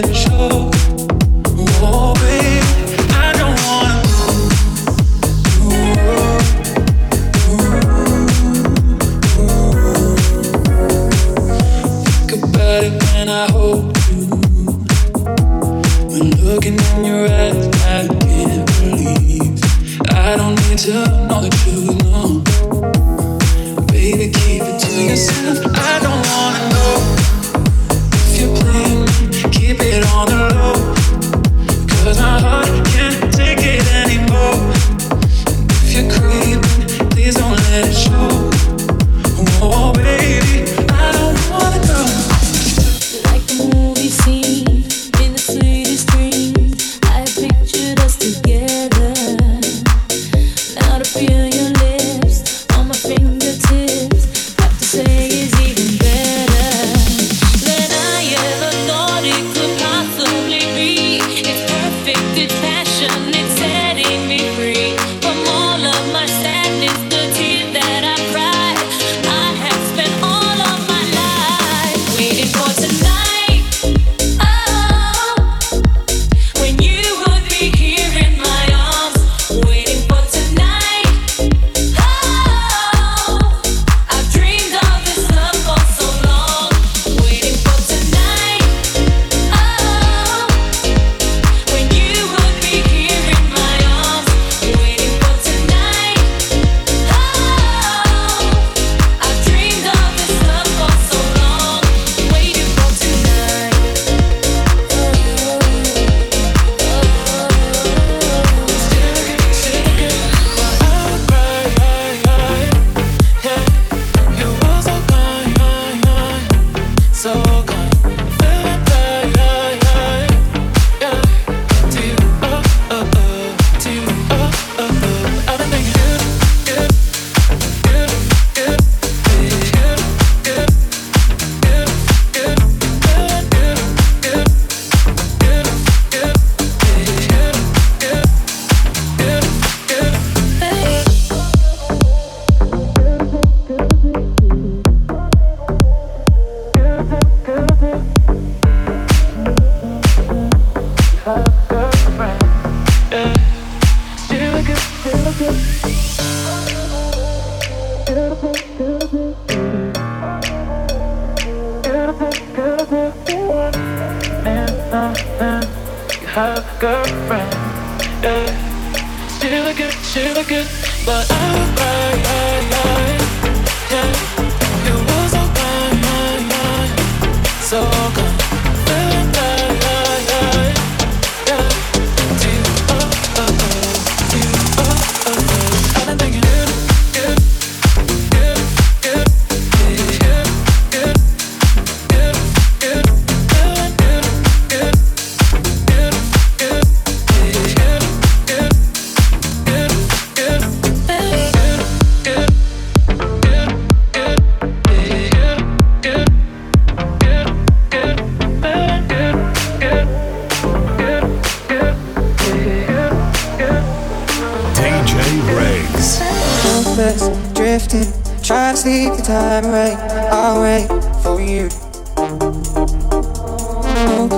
When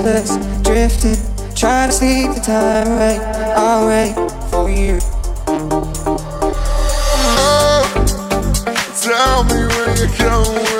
restless, drifting, trying to sleep the time away. I'll wait for you. Oh, tell me where you're going.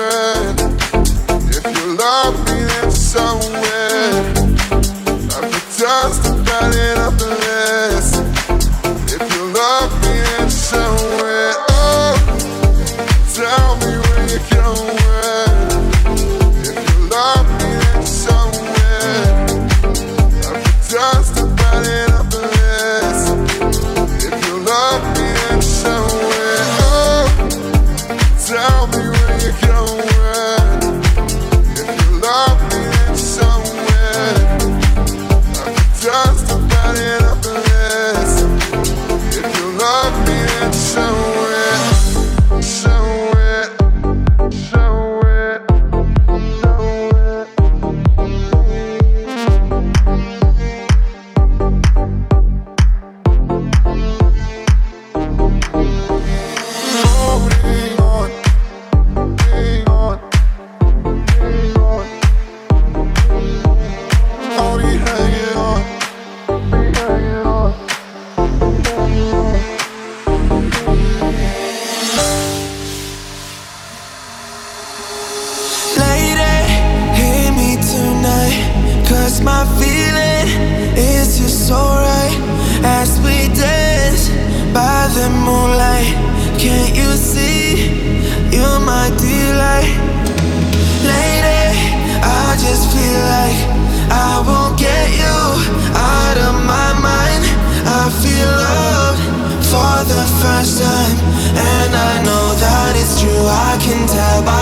After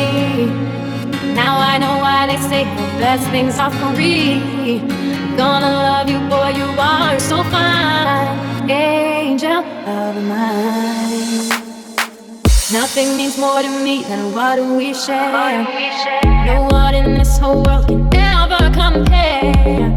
me. Now I know why they say the best things are free. Gonna love you, boy, you are so fine, angel of mine. Nothing means more to me than what we share. No one in this whole world can ever compare.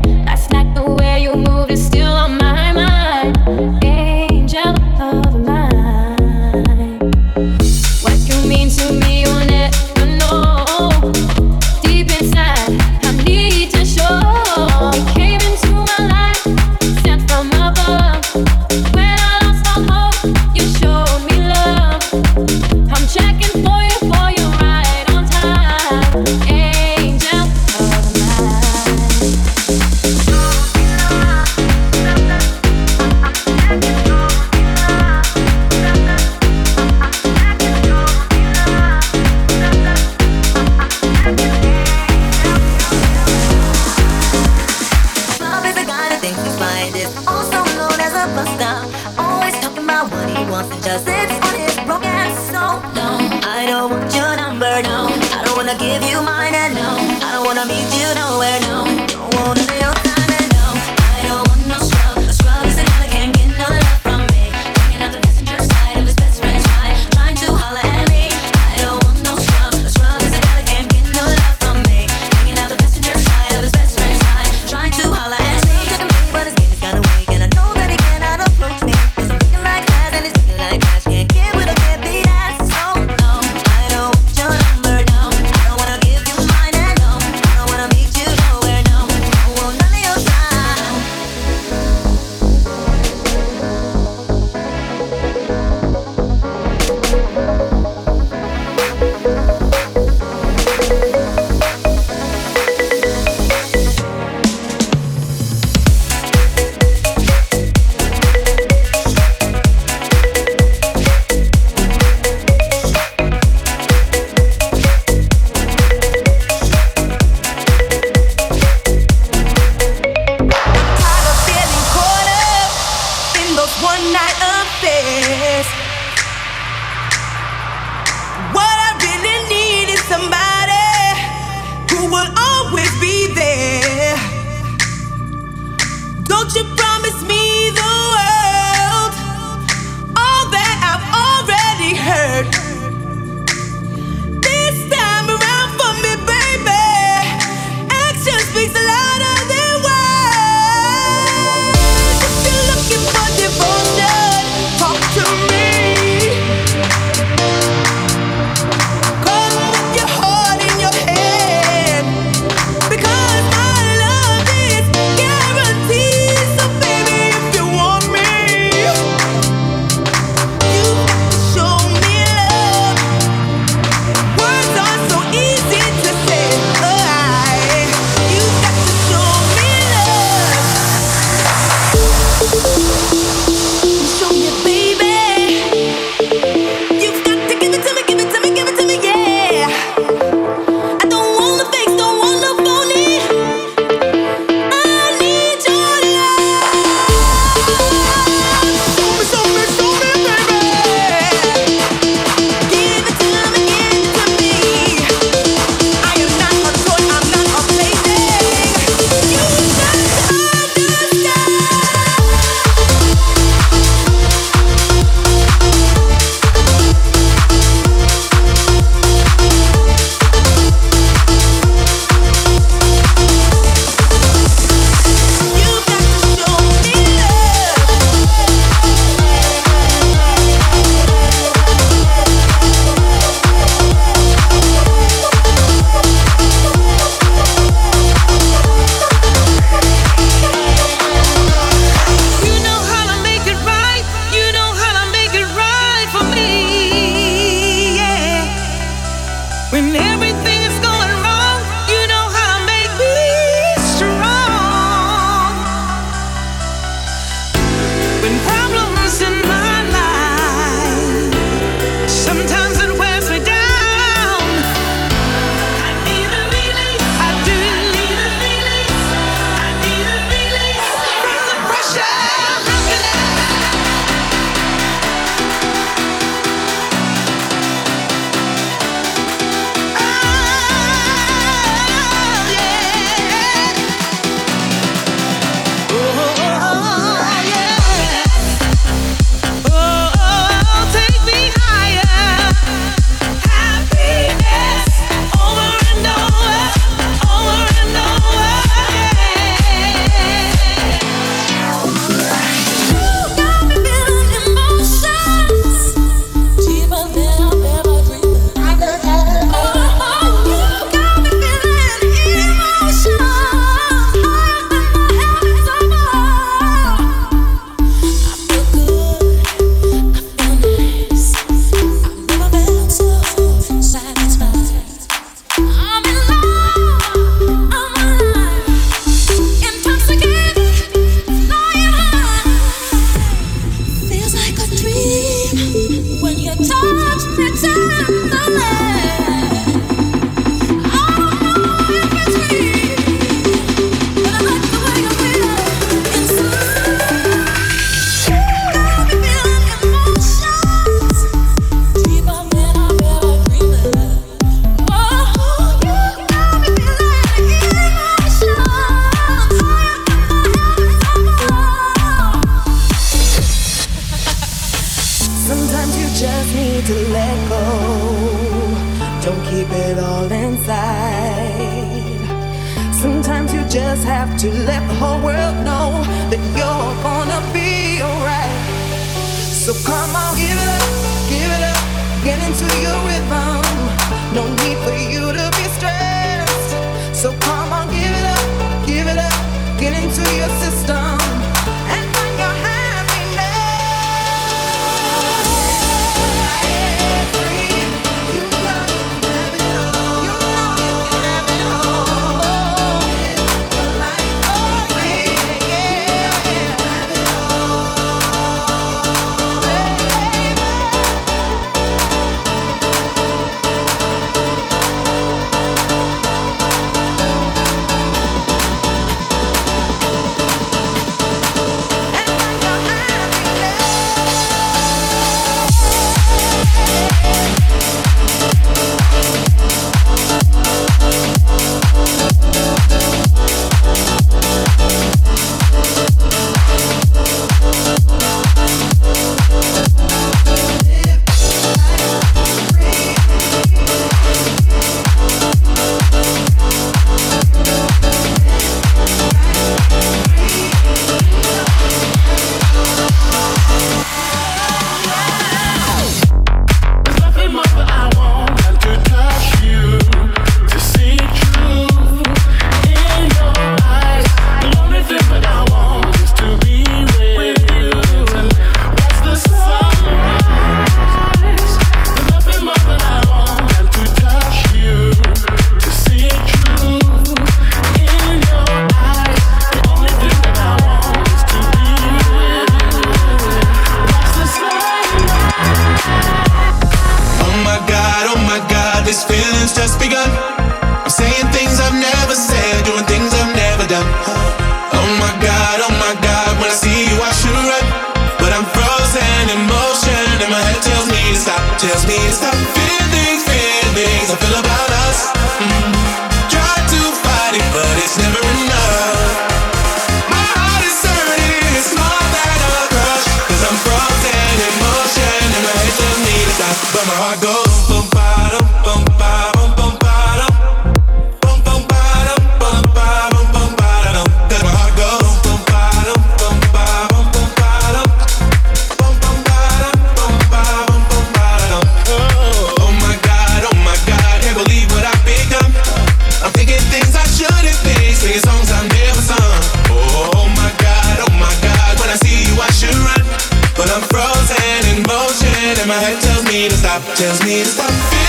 tells me to stop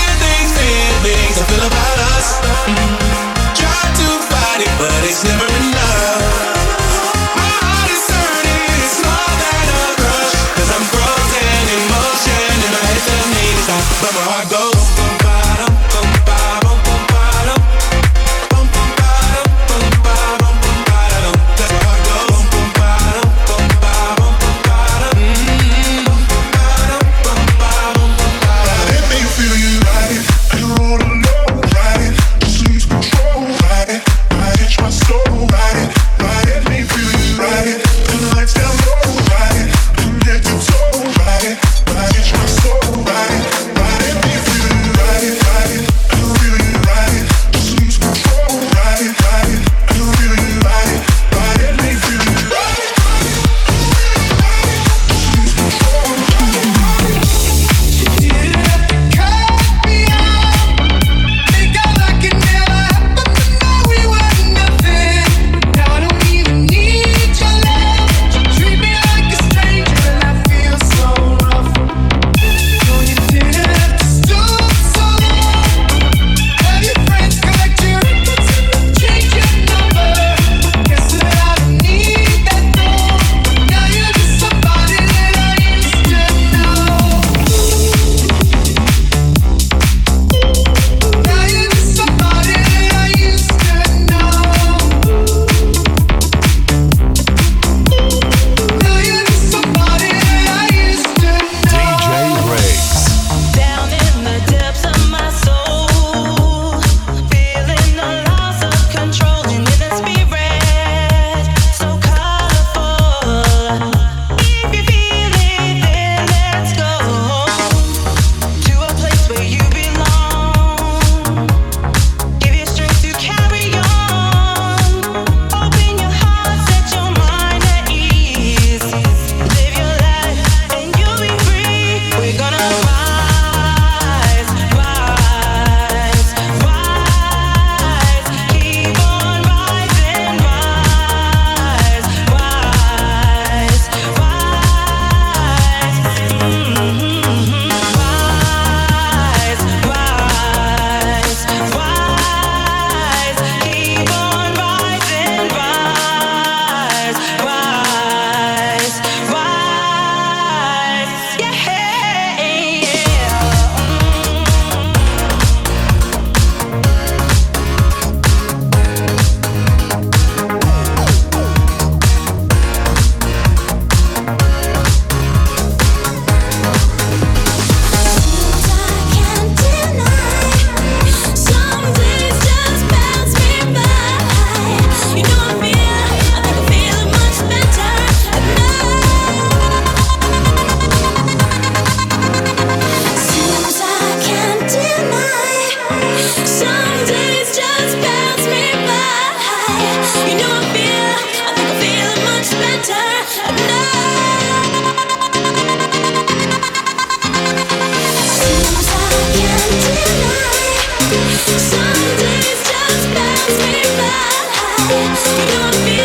Sorry, just quickly.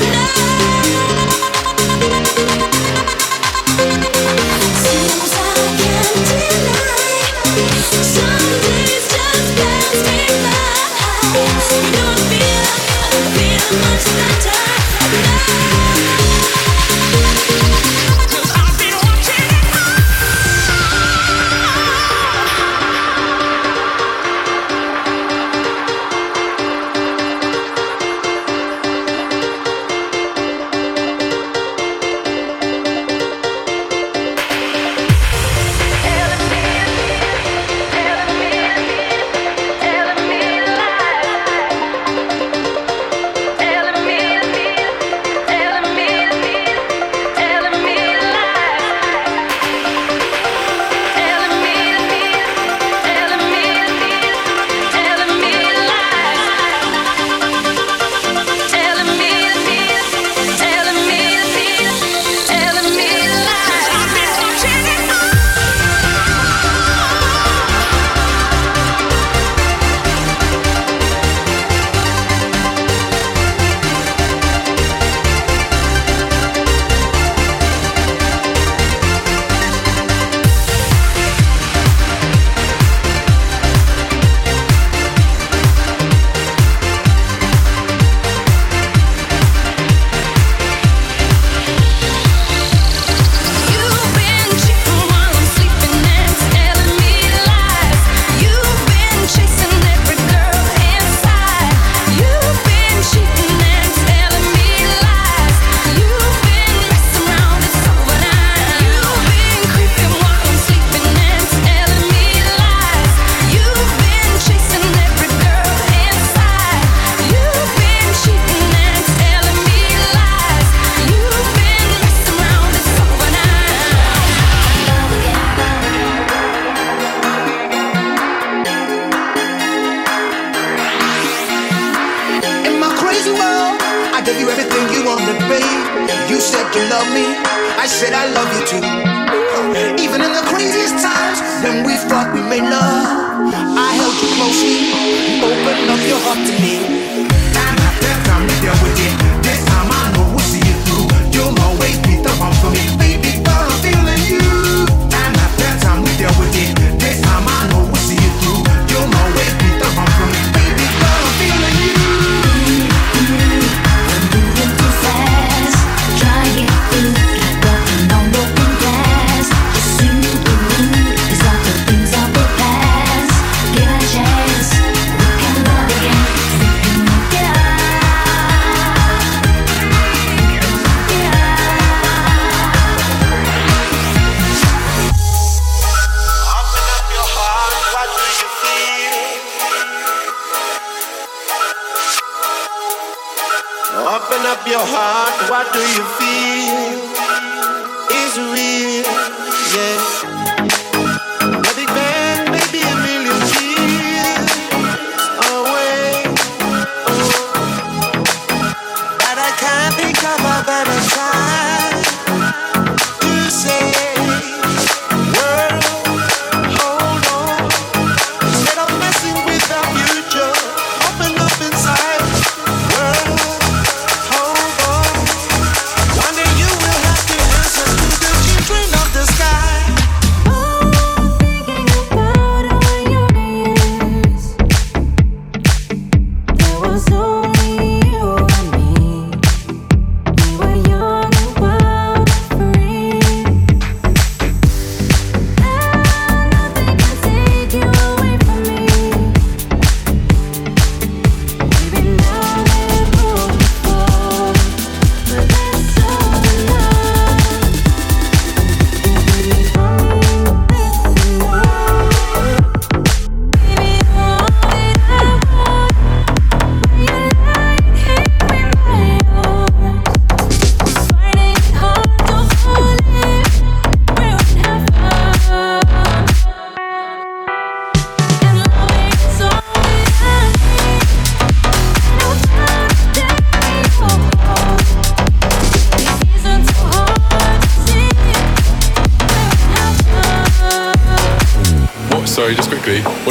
What if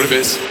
it's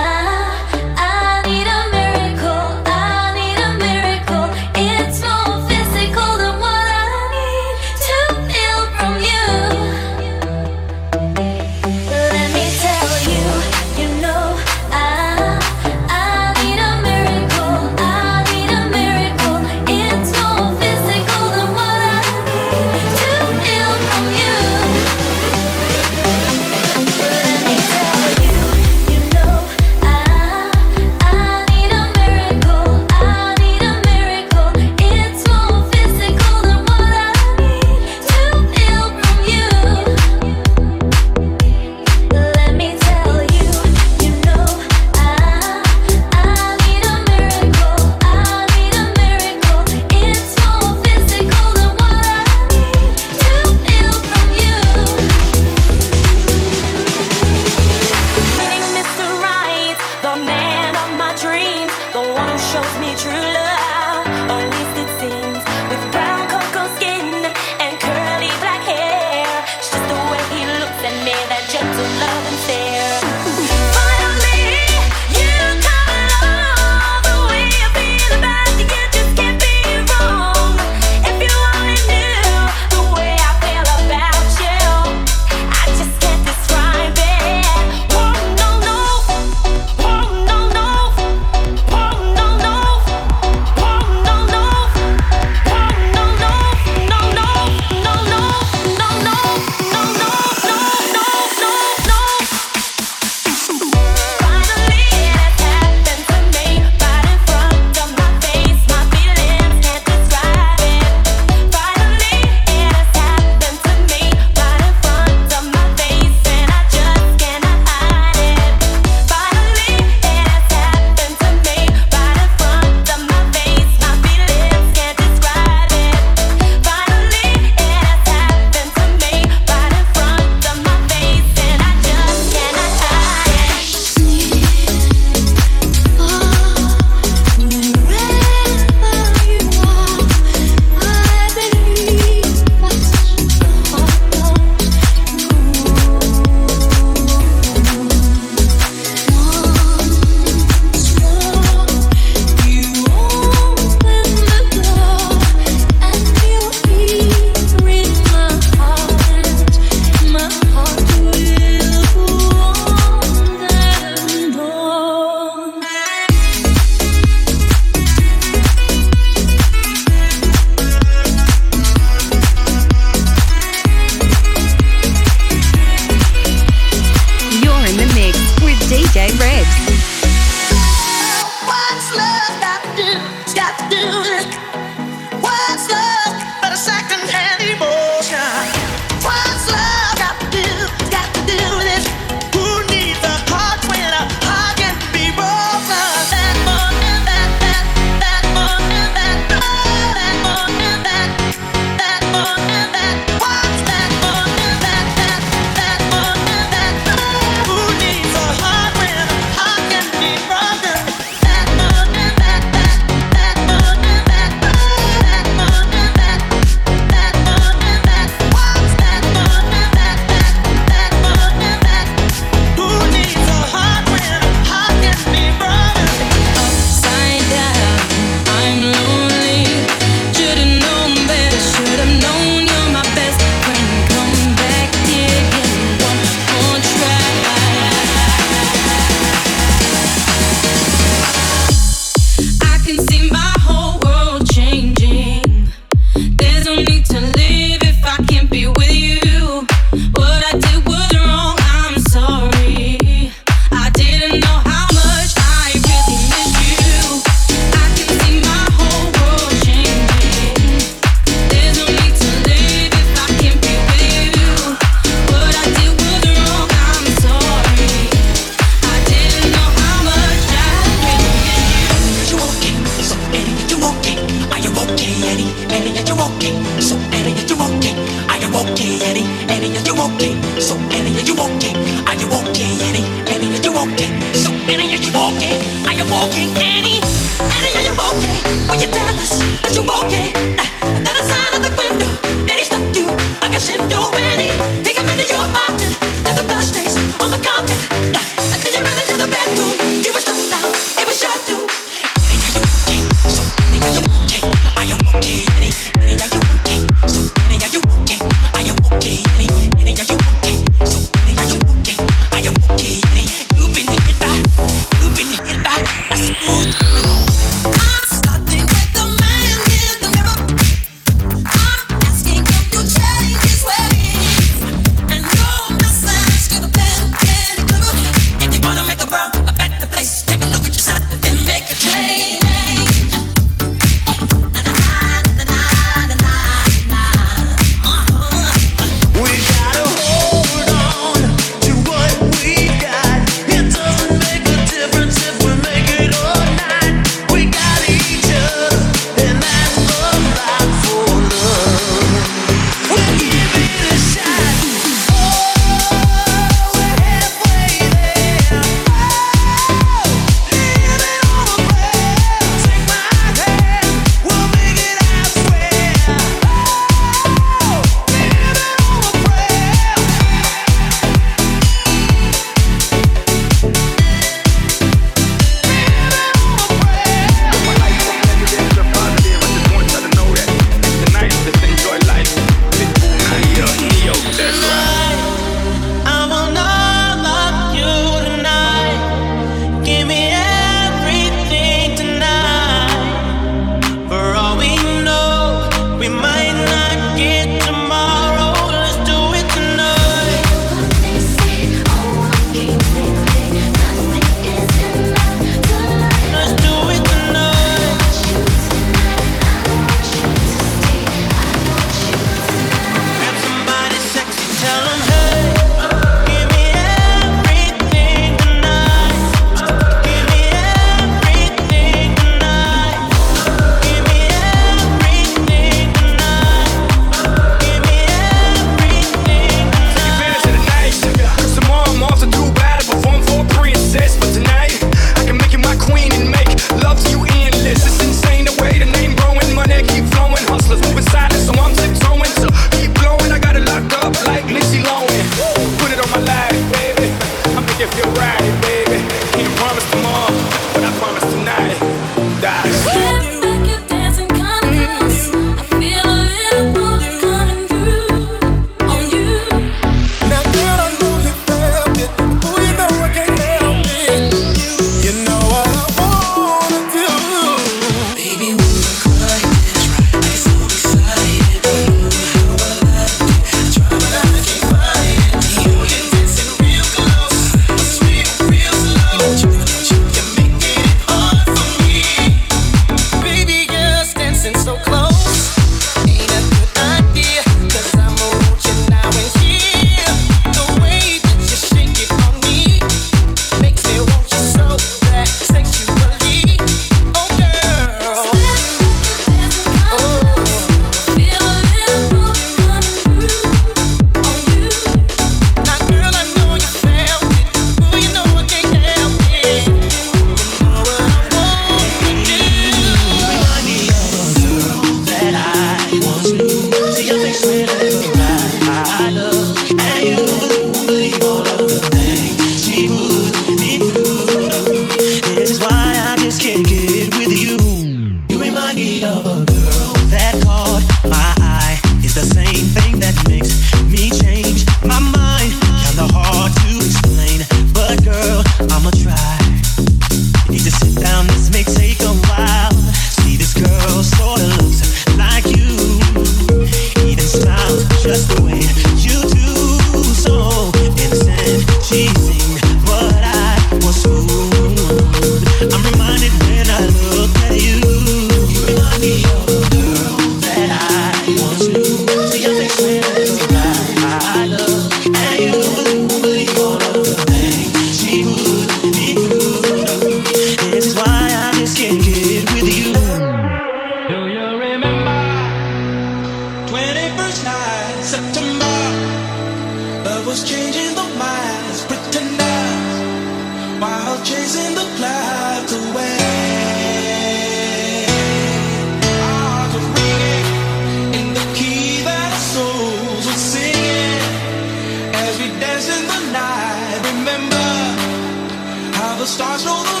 feel the